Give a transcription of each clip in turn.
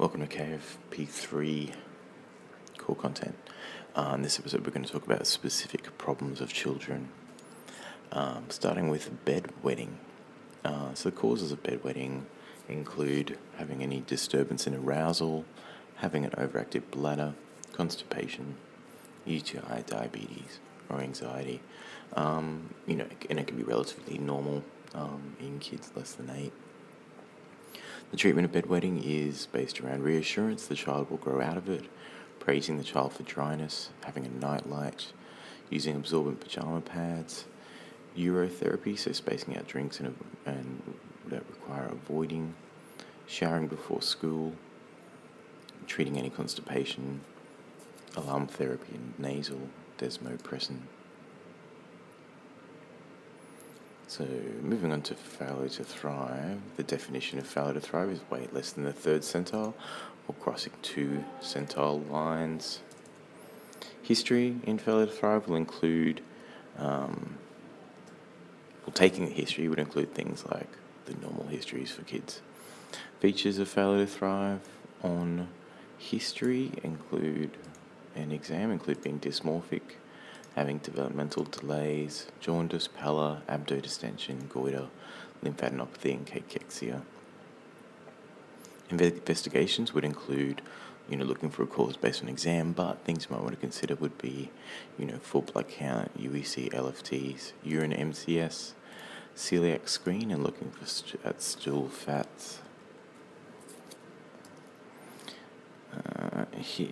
Welcome to KFP3 Core Content. Uh, in this episode, we're going to talk about specific problems of children, um, starting with bedwetting. Uh, so, the causes of bedwetting include having any disturbance in arousal, having an overactive bladder, constipation, UTI, diabetes, or anxiety. Um, you know, and it can be relatively normal um, in kids less than eight. The treatment of bedwetting is based around reassurance the child will grow out of it, praising the child for dryness, having a nightlight, using absorbent pajama pads, urotherapy, so spacing out drinks and, and that require avoiding, showering before school, treating any constipation, alarm therapy and nasal desmopressin. So, moving on to failure to thrive, the definition of failure to thrive is weight less than the third centile or crossing two centile lines. History in failure to thrive will include, um, well, taking the history would include things like the normal histories for kids. Features of failure to thrive on history include an exam, include being dysmorphic, having developmental delays, jaundice, pallor, abdo-distension, goiter, lymphadenopathy, and cachexia. Investigations would include, you know, looking for a cause based on exam, but things you might want to consider would be, you know, full blood count, UEC, LFTs, urine MCS, celiac screen, and looking for st- at stool fats. Uh, yeah.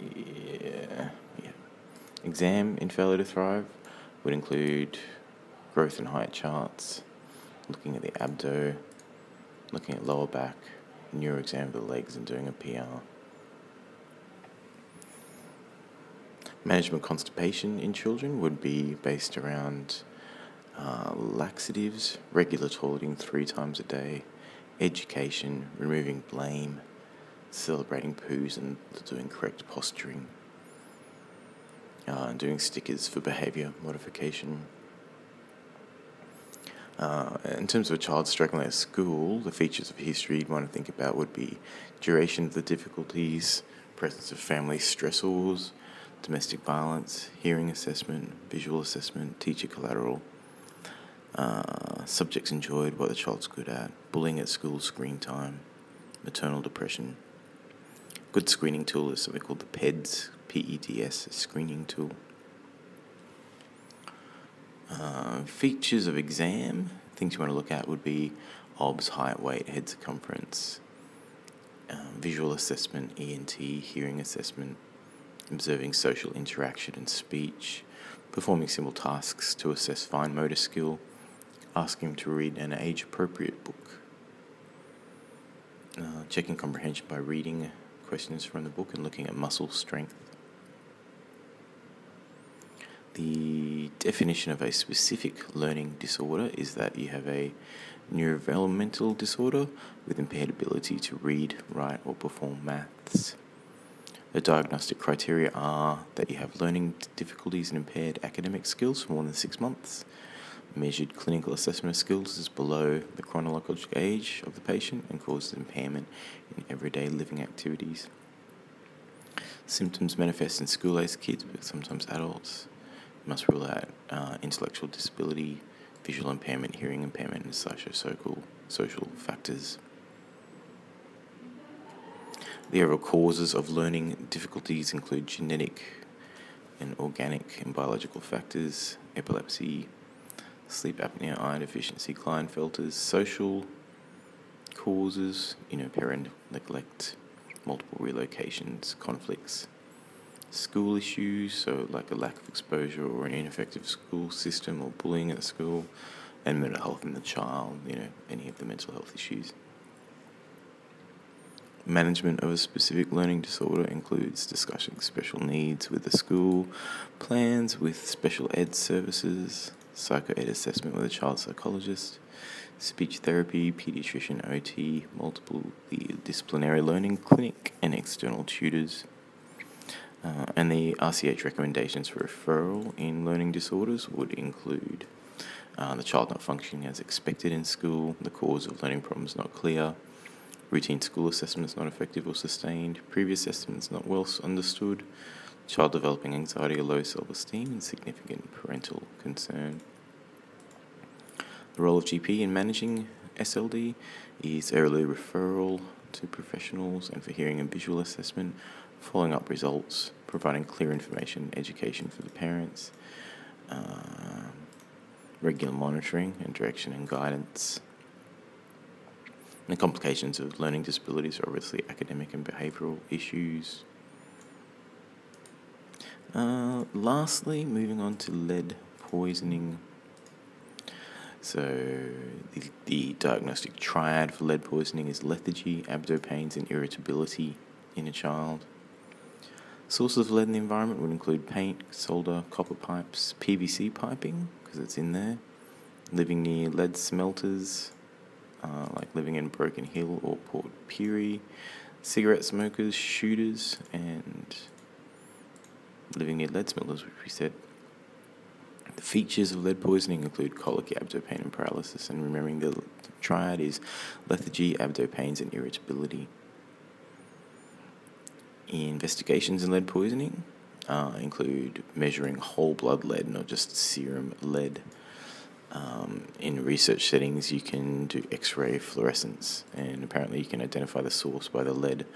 Exam in failure to thrive would include growth and height charts, looking at the abdo, looking at lower back, neuro exam of the legs, and doing a PR. Management constipation in children would be based around uh, laxatives, regular toileting three times a day, education, removing blame, celebrating poos, and doing correct posturing uh, doing stickers for behaviour modification. Uh, in terms of a child struggling at school, the features of history you'd want to think about would be duration of the difficulties, presence of family stressors, domestic violence, hearing assessment, visual assessment, teacher collateral, uh, subjects enjoyed, what the child's good at, bullying at school, screen time, maternal depression. Good screening tool is something called the PEDS, PEDS screening tool. Uh, features of exam, things you want to look at would be OBS, height, weight, head circumference, um, visual assessment, ENT, hearing assessment, observing social interaction and speech, performing simple tasks to assess fine motor skill, asking him to read an age appropriate book, uh, checking comprehension by reading questions from the book and looking at muscle strength. The definition of a specific learning disorder is that you have a neurodevelopmental disorder with impaired ability to read, write, or perform maths. The diagnostic criteria are that you have learning difficulties and impaired academic skills for more than six months. Measured clinical assessment of skills is below the chronological age of the patient and causes impairment in everyday living activities. Symptoms manifest in school aged kids, but sometimes adults must rule out uh, intellectual disability, visual impairment, hearing impairment, and social social factors. The overall causes of learning difficulties include genetic and organic and biological factors, epilepsy, sleep apnea, iron deficiency, Klinefelters, social causes, you know, parent neglect, multiple relocations, conflicts, school issues, so like a lack of exposure or an ineffective school system or bullying at school, and mental health in the child, you know, any of the mental health issues. Management of a specific learning disorder includes discussing special needs with the school, plans with special ed services, psychoed assessment with a child psychologist, speech therapy, pediatrician, OT, multiple disciplinary learning clinic, and external tutors. Uh, and the RCH recommendations for referral in learning disorders would include uh, the child not functioning as expected in school, the cause of learning problems not clear, routine school assessments not effective or sustained, previous assessments not well understood, child developing anxiety or low self esteem, and significant parental concern. The role of GP in managing SLD is early referral to professionals and for hearing and visual assessment, following up results, providing clear information, education for the parents, um, regular monitoring and direction and guidance. The complications of learning disabilities are obviously academic and behavioural issues. Uh, lastly, moving on to lead poisoning. So, the, the diagnostic triad for lead poisoning is lethargy, abdopains, and irritability in a child. Sources of lead in the environment would include paint, solder, copper pipes, PVC piping, because it's in there, living near lead smelters, uh, like living in Broken Hill or Port Pirie, cigarette smokers, shooters, and living near lead smelters, which we said. The features of lead poisoning include colic, abdopain, and paralysis, and remembering the triad is lethargy, abdopains, and irritability. Investigations in lead poisoning uh, include measuring whole blood lead, not just serum lead. Um, in research settings, you can do X ray fluorescence, and apparently, you can identify the source by the lead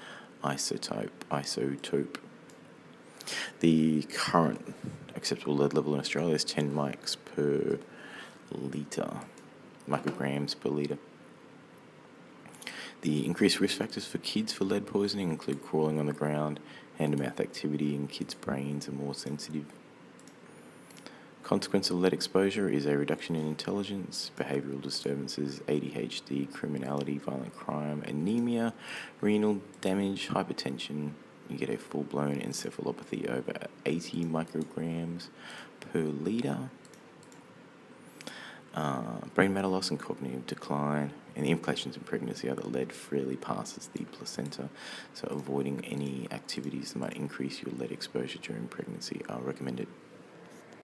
isotope. isotope. The current acceptable lead level in Australia is 10 mics per litre, micrograms per litre. The increased risk factors for kids for lead poisoning include crawling on the ground, hand to mouth activity, and kids' brains are more sensitive. Consequence of lead exposure is a reduction in intelligence, behavioural disturbances, ADHD, criminality, violent crime, anemia, renal damage, hypertension. You get a full blown encephalopathy over 80 micrograms per litre. Brain matter loss and cognitive decline, and the implications in pregnancy are that lead freely passes the placenta, so avoiding any activities that might increase your lead exposure during pregnancy are recommended.